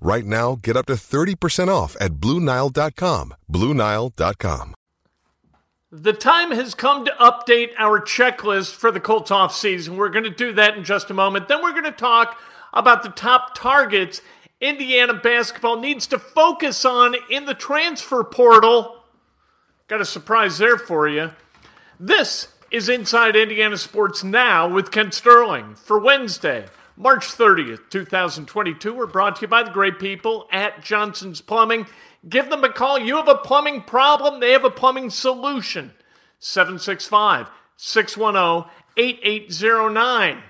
Right now, get up to 30% off at BlueNile.com. BlueNile.com. The time has come to update our checklist for the Colts off season. We're going to do that in just a moment. Then we're going to talk about the top targets Indiana basketball needs to focus on in the transfer portal. Got a surprise there for you. This is Inside Indiana Sports Now with Kent Sterling for Wednesday, March 30th, 2022. We're brought to you by the great people at Johnson's Plumbing. Give them a call. You have a plumbing problem, they have a plumbing solution. 765 610 8809.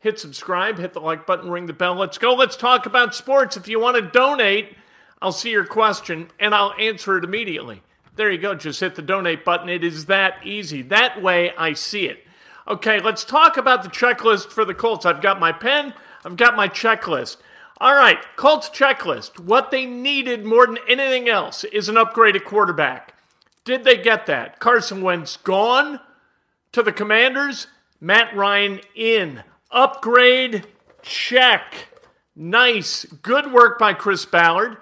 Hit subscribe, hit the like button, ring the bell. Let's go. Let's talk about sports. If you want to donate, I'll see your question and I'll answer it immediately. There you go. Just hit the donate button. It is that easy. That way I see it. Okay, let's talk about the checklist for the Colts. I've got my pen, I've got my checklist. All right, Colts checklist. What they needed more than anything else is an upgraded quarterback. Did they get that? Carson Wentz gone to the Commanders, Matt Ryan in. Upgrade, check. Nice. Good work by Chris Ballard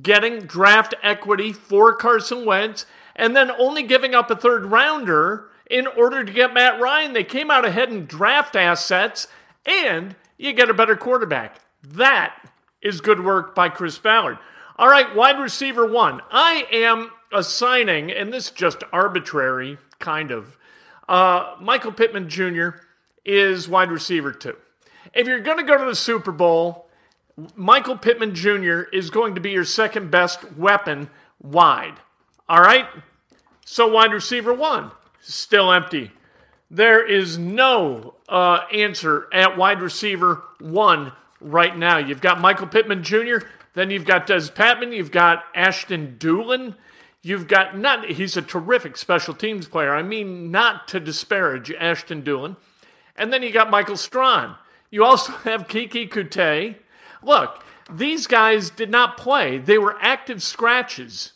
getting draft equity for Carson Wentz and then only giving up a third rounder in order to get Matt Ryan. They came out ahead in draft assets and you get a better quarterback. That is good work by Chris Ballard. All right, wide receiver one. I am assigning, and this is just arbitrary, kind of. Uh, Michael Pittman Jr. is wide receiver two. If you're going to go to the Super Bowl, Michael Pittman Jr. is going to be your second best weapon wide. All right? So, wide receiver one, still empty. There is no uh, answer at wide receiver one right now. You've got Michael Pittman Jr., then you've got Dez Patmon, you've got Ashton Dulin. You've got not, he's a terrific special teams player. I mean, not to disparage Ashton Dulin. And then you got Michael Strachan. You also have Keke Coutee. Look, these guys did not play, they were active scratches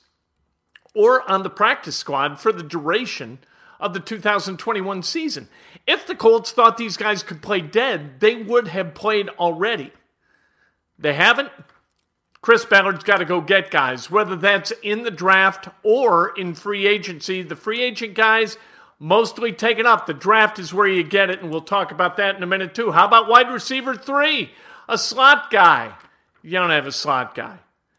or on the practice squad for the duration of the 2021 season. If the Colts thought these guys could play dead, they would have played already. They haven't. Chris Ballard's got to go get guys, whether that's in the draft or in free agency. The free agent guys mostly taken up. The draft is where you get it, and we'll talk about that in a minute too. How about wide receiver three? A slot guy. You don't have a slot guy.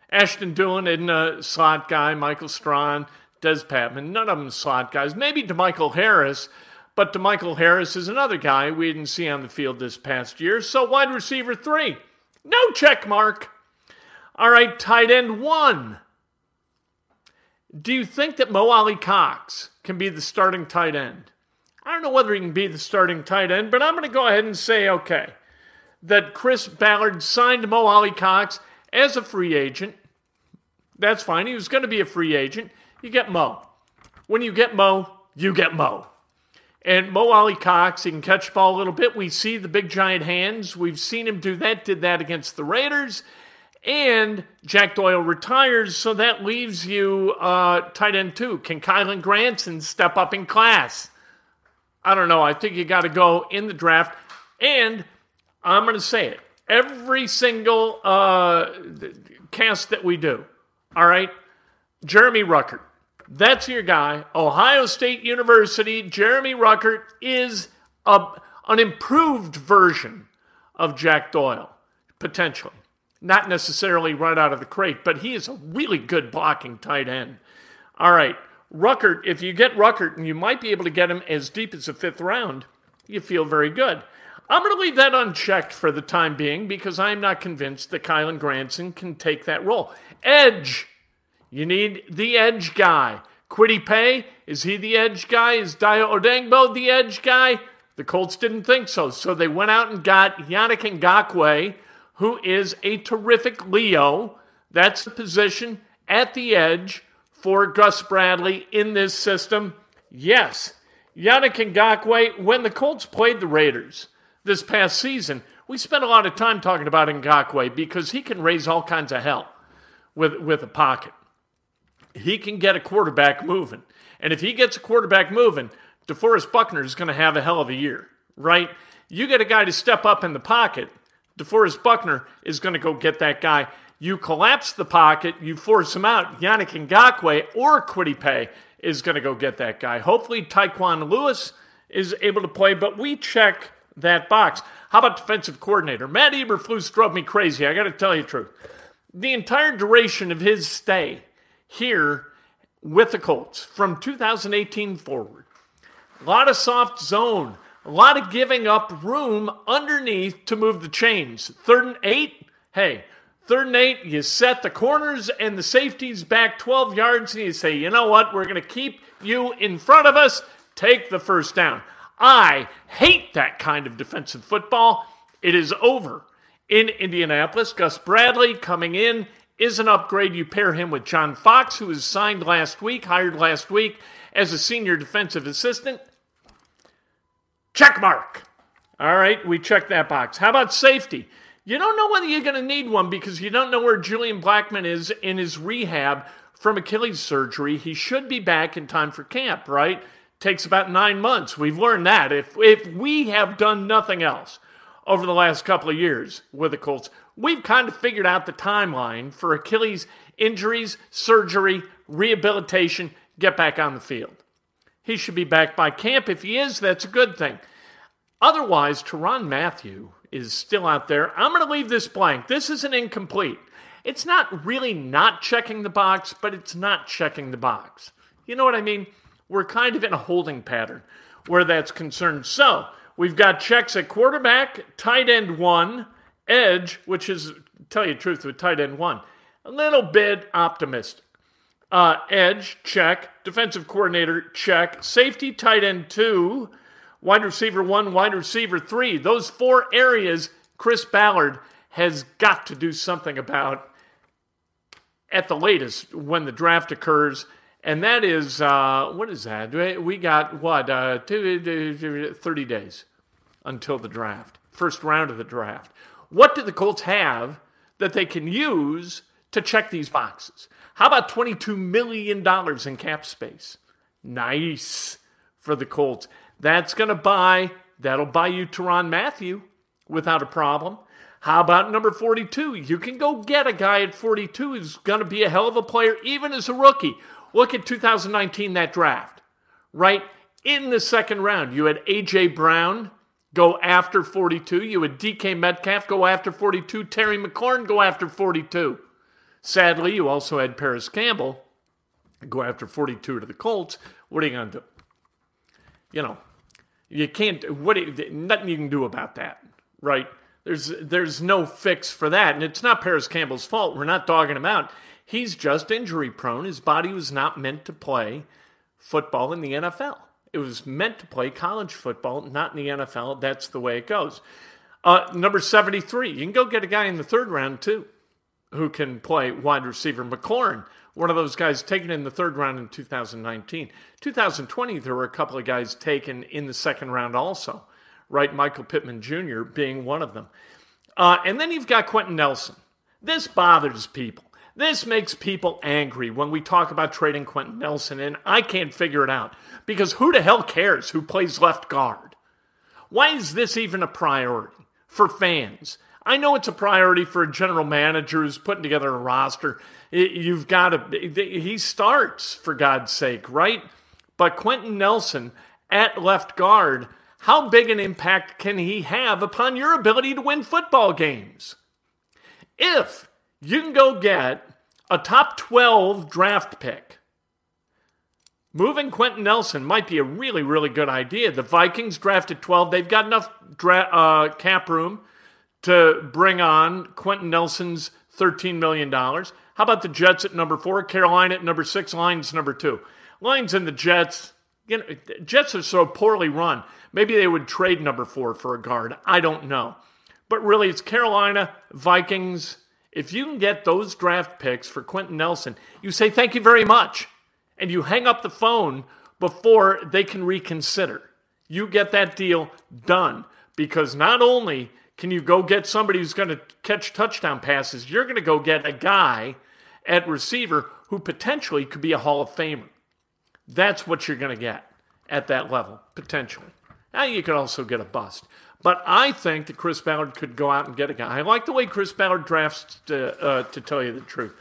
Ashton Dulin isn't a slot guy. Michael Strachan, Dez Patmon, none of them slot guys. Maybe DeMichael Harris, but DeMichael Harris is another guy we didn't see on the field this past year. So wide receiver three, no check mark. All right, tight end one. Do you think that Mo Alie-Cox can be the starting tight end? I don't know whether he can be the starting tight end, but I'm going to go ahead and say okay. That Chris Ballard signed Mo Alie-Cox as a free agent. That's fine. He was going to be a free agent. You get Mo. When you get Mo, you get Mo. And Mo Alie-Cox, he can catch the ball a little bit. We see the big giant hands. We've seen him do that, did that against the Raiders. And Jack Doyle retires, so that leaves you uh, tight end two. Can Kylen Granson step up in class? I don't know. I think you got to go in the draft. And I'm going to say it every single uh, cast that we do. All right. Jeremy Ruckert. That's your guy. Ohio State University. Jeremy Ruckert is a, an improved version of Jack Doyle, potentially. Not necessarily right out of the crate, but he is a really good blocking tight end. All right. Ruckert, if you get Ruckert and you might be able to get him as deep as the fifth round, you feel very good. I'm going to leave that unchecked for the time being because I'm not convinced that Kylen Granson can take that role. Edge. You need the edge guy. Kwity Paye, is he the edge guy? Is Dayo Odeyingbo the edge guy? The Colts didn't think so. So they went out and got Yannick Ngakoue, who is a terrific Leo. That's the position at the edge for Gus Bradley in this system. Yes, Yannick Ngakoue, when the Colts played the Raiders this past season, we spent a lot of time talking about Ngakoue because he can raise all kinds of hell with, with a pocket. He can get a quarterback moving. And if he gets a quarterback moving, DeForest Buckner is going to have a hell of a year, right? You get a guy to step up in the pocket, DeForest Buckner is going to go get that guy. You collapse the pocket, you force him out. Yannick Ngakoue or Paye is going to go get that guy. Hopefully, Tyquan Lewis is able to play, but we check that box. How about defensive coordinator? Matt Eberflus drove me crazy. I got to tell you the truth. The entire duration of his stay here with the Colts from 2018 forward, a lot of soft zone, a lot of giving up room underneath to move the chains. Third and eight, hey, third and eight, you set the corners and the safeties back 12 yards, and you say, you know what, we're going to keep you in front of us, take the first down. I hate that kind of defensive football. It is over in Indianapolis. Gus Bradley coming in is an upgrade. You pair him with John Fox, who was signed last week, hired last week as a senior defensive assistant. Check mark. All right, we check that box. How about safety? You don't know whether you're going to need one because you don't know where Julian Blackmon is in his rehab from Achilles surgery. He should be back in time for camp, right? Takes about nine months. We've learned that. If, if we have done nothing else over the last couple of years with the Colts, we've kind of figured out the timeline for Achilles injuries, surgery, rehabilitation, get back on the field. He should be back by camp. If he is, that's a good thing. Otherwise, Tyrann Mathieu is still out there. I'm going to leave this blank. This is an incomplete. It's not really not checking the box, but it's not checking the box. You know what I mean? we're kind of in a holding pattern where that's concerned. So we've got checks at quarterback, tight end one, edge, which is, tell you the truth, with tight end one, a little bit optimistic. Uh, edge, check. Defensive coordinator, check. Safety, tight end two. Wide receiver one, wide receiver three. Those four areas, Chris Ballard has got to do something about at the latest when the draft occurs and that is uh, what is that? We got what uh, 30 days until the draft, first round of the draft. What do the Colts have that they can use to check these boxes? How about $22 million in cap space? Nice for the Colts. That's going to buy, that'll buy you Tyrann Mathieu without a problem. How about number 42? You can go get a guy at 42 who's going to be a hell of a player, even as a rookie. Look at 2019, that draft, right? In the second round, you had A.J. Brown go after 42. You had DK Metcalf go after 42. Terry McLaurin go after 42. Sadly, you also had Parris Campbell go after 42 to the Colts. What are you going to do? You know, you can't, what, nothing you can do about that, right? There's, there's no fix for that. And it's not Parris Campbell's fault. We're not dogging him out. He's just injury prone. His body was not meant to play football in the NFL. It was meant to play college football, not in the NFL. That's the way it goes. Uh, number 73, you can go get a guy in the third round too who can play wide receiver. McLaurin, one of those guys taken in the third round in 2019. 2020, there were a couple of guys taken in the second round also, right? Michael Pittman Jr. being one of them. Uh, and then you've got Quenton Nelson. This bothers people. This makes people angry when we talk about trading Quenton Nelson, and I can't figure it out because who the hell cares who plays left guard? Why is this even a priority for fans? I know it's a priority for a general manager who's putting together a roster. You've got to, he starts, for God's sake, right? But Quenton Nelson at left guard, how big an impact can he have upon your ability to win football games? If you can go get a top 12 draft pick Moving Quenton Nelson might be a really, really good idea. The Vikings drafted 12. They've got enough dra- uh, cap room to bring on Quenton Nelson's $13 million. How about the Jets at number four, Carolina at number six, Lions number two? Lions and the Jets, you know, Jets are so poorly run. Maybe they would trade number four for a guard. I don't know. But really, it's Carolina, Vikings. If you can get those draft picks for Quenton Nelson, you say thank you very much. And you hang up the phone before they can reconsider. You get that deal done because not only can you go get somebody who's going to catch touchdown passes, you're going to go get a guy at receiver who potentially could be a Hall of Famer. That's what you're going to get at that level, potentially. Now, you could also get a bust. But I think that Chris Ballard could go out and get a guy. I like the way Chris Ballard drafts, to, uh, to tell you the truth.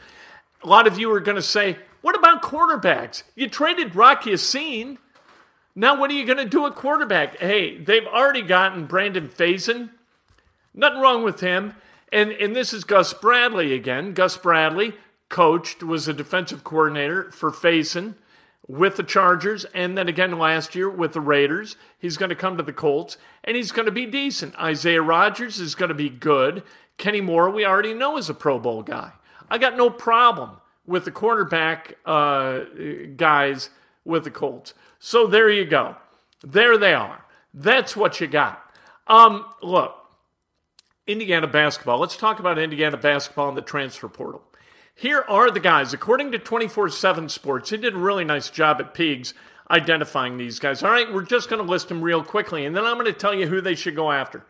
A lot of you are going to say, what about quarterbacks? You traded Rocky Ya-Sin. Now, what are you going to do at quarterback? Hey, they've already gotten Brandon Facyson. Nothing wrong with him. And, and this is Gus Bradley again. Gus Bradley coached, was a defensive coordinator for Facyson with the Chargers, and then again last year with the Raiders. He's going to come to the Colts, and he's going to be decent. Isaiah Rodgers is going to be good. Kenny Moore, we already know, is a Pro Bowl guy. I got no problem with the quarterback uh, guys with the Colts. So there you go. There they are. That's what you got. Um, look, Indiana basketball. Let's talk about Indiana basketball and the transfer portal. Here are the guys. According to 24 7 Sports, they did a really nice job at Peegs identifying these guys. All right, we're just going to list them real quickly, and then I'm going to tell you who they should go after.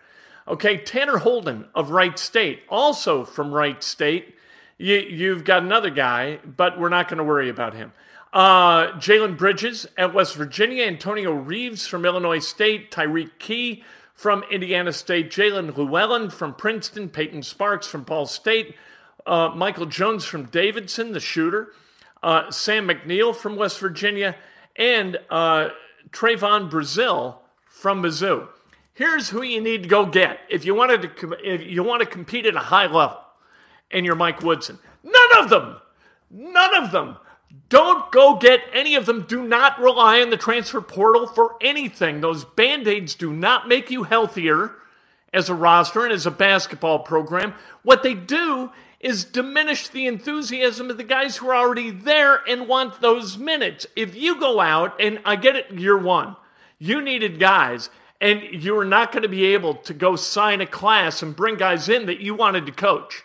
Okay, Tanner Holden of Wright State, also from Wright State. You, have got another guy, but we're not going to worry about him. Uh, Jalen Bridges at West Virginia, Antonio Reeves from Illinois State, Tyreke Key from Indiana State, Jaelin Llewellyn from Princeton, Peyton Sparks from Ball State, uh, Michael Jones from Davidson, the shooter, uh, Sam McNeil from West Virginia, and uh, Trevon Brazile from Mizzou. Here's who you need to go get if you wanted to if you want to compete at a high level, and you're Mike Woodson. None of them, none of them. Don't go get any of them. Do not rely on the transfer portal for anything. Those band aids do not make you healthier as a roster and as a basketball program. What they do is diminish the enthusiasm of the guys who are already there and want those minutes. If you go out, and I get it, year one, you needed guys, and you were not going to be able to go sign a class and bring guys in that you wanted to coach.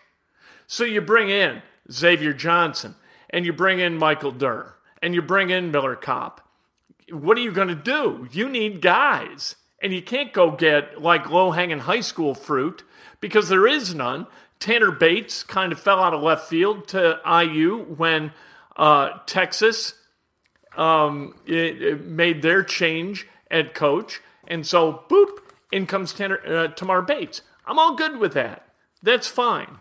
So you bring in Xavier Johnson, and you bring in Michael Durr, and you bring in Miller Kopp. What are you going to do? You need guys. And you can't go get like low hanging high school fruit because there is none. Tanner Bates kind of fell out of left field to IU when uh, Texas um, it, it made their change at coach. And so, boop, in comes Tanner, uh, Tamar Bates. I'm all good with that. That's fine.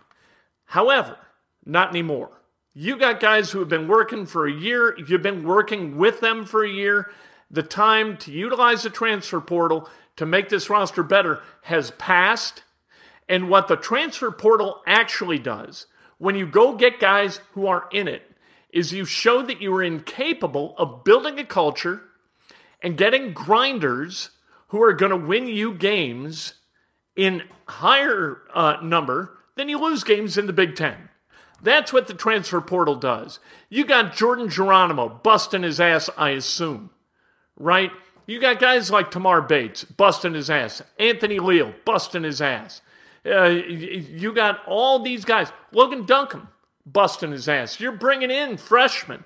However, not anymore. You got guys who have been working for a year, you've been working with them for a year. The time to utilize the transfer portal to make this roster better has passed. And what the transfer portal actually does when you go get guys who are in it is you show that you are incapable of building a culture and getting grinders who are going to win you games in higher uh, number than you lose games in the Big Ten. That's what the transfer portal does. You got Jordan Geronimo busting his ass, I assume, right? You got guys like Tamar Bates busting his ass, Anthony Leal busting his ass. Uh, you got all these guys. Logan Duncombe busting his ass. You're bringing in freshmen.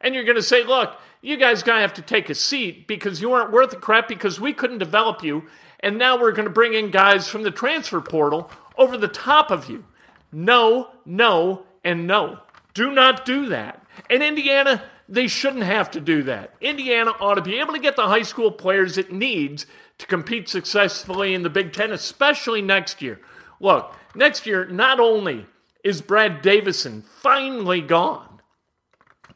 And you're going to say, look, you guys going to have to take a seat because you aren't worth a crap because we couldn't develop you. And now we're going to bring in guys from the transfer portal over the top of you. No, no, and no. Do not do that. And Indiana, they shouldn't have to do that. Indiana ought to be able to get the high school players it needs to compete successfully in the Big Ten, especially next year. Look, next year, not only is Brad Davison finally gone,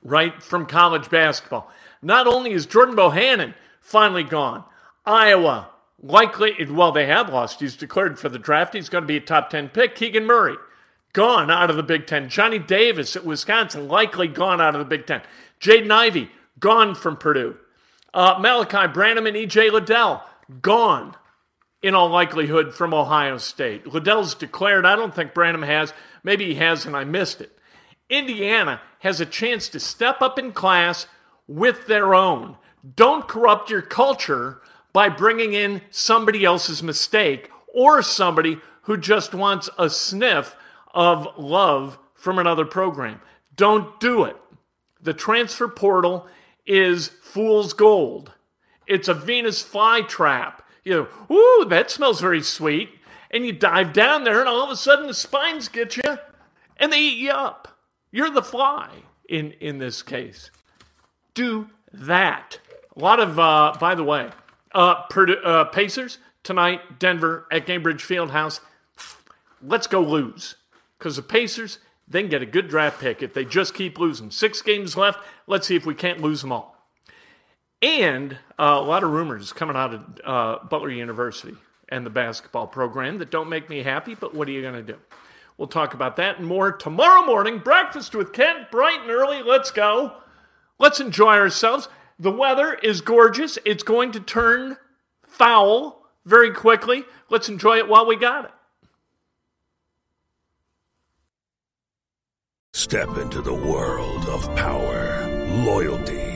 right, from college basketball, not only is Jordan Bohannon finally gone, Iowa likely, well, they have lost. He's declared for the draft. He's going to be a top 10 pick. Keegan Murray, gone out of the Big Ten. Johnny Davis at Wisconsin, likely gone out of the Big Ten. Jaden Ivey, gone from Purdue. Uh, Malachi Branham and E.J. Liddell, gone in all likelihood from Ohio State. Liddell's declared. I don't think Branham has. Maybe he has and I missed it. Indiana has a chance to step up in class with their own. Don't corrupt your culture by bringing in somebody else's mistake or somebody who just wants a sniff of love from another program. Don't do it. The transfer portal is fool's gold. It's a Venus flytrap. You know, ooh, that smells very sweet. And you dive down there, and all of a sudden the spines get you, and they eat you up. You're the fly in in this case. Do that. A lot of, uh, by the way, uh, Purdue, uh, Pacers tonight, Denver at Gainbridge Fieldhouse. Let's go lose because the Pacers then get a good draft pick if they just keep losing. Six games left. Let's see if we can't lose them all. And uh, a lot of rumors coming out of uh, Butler University and the basketball program that don't make me happy, but what are you going to do? We'll talk about that and more tomorrow morning. Breakfast with Kent, bright and early. Let's go. Let's enjoy ourselves. The weather is gorgeous. It's going to turn foul very quickly. Let's enjoy it while we got it. Step into the world of power, loyalty,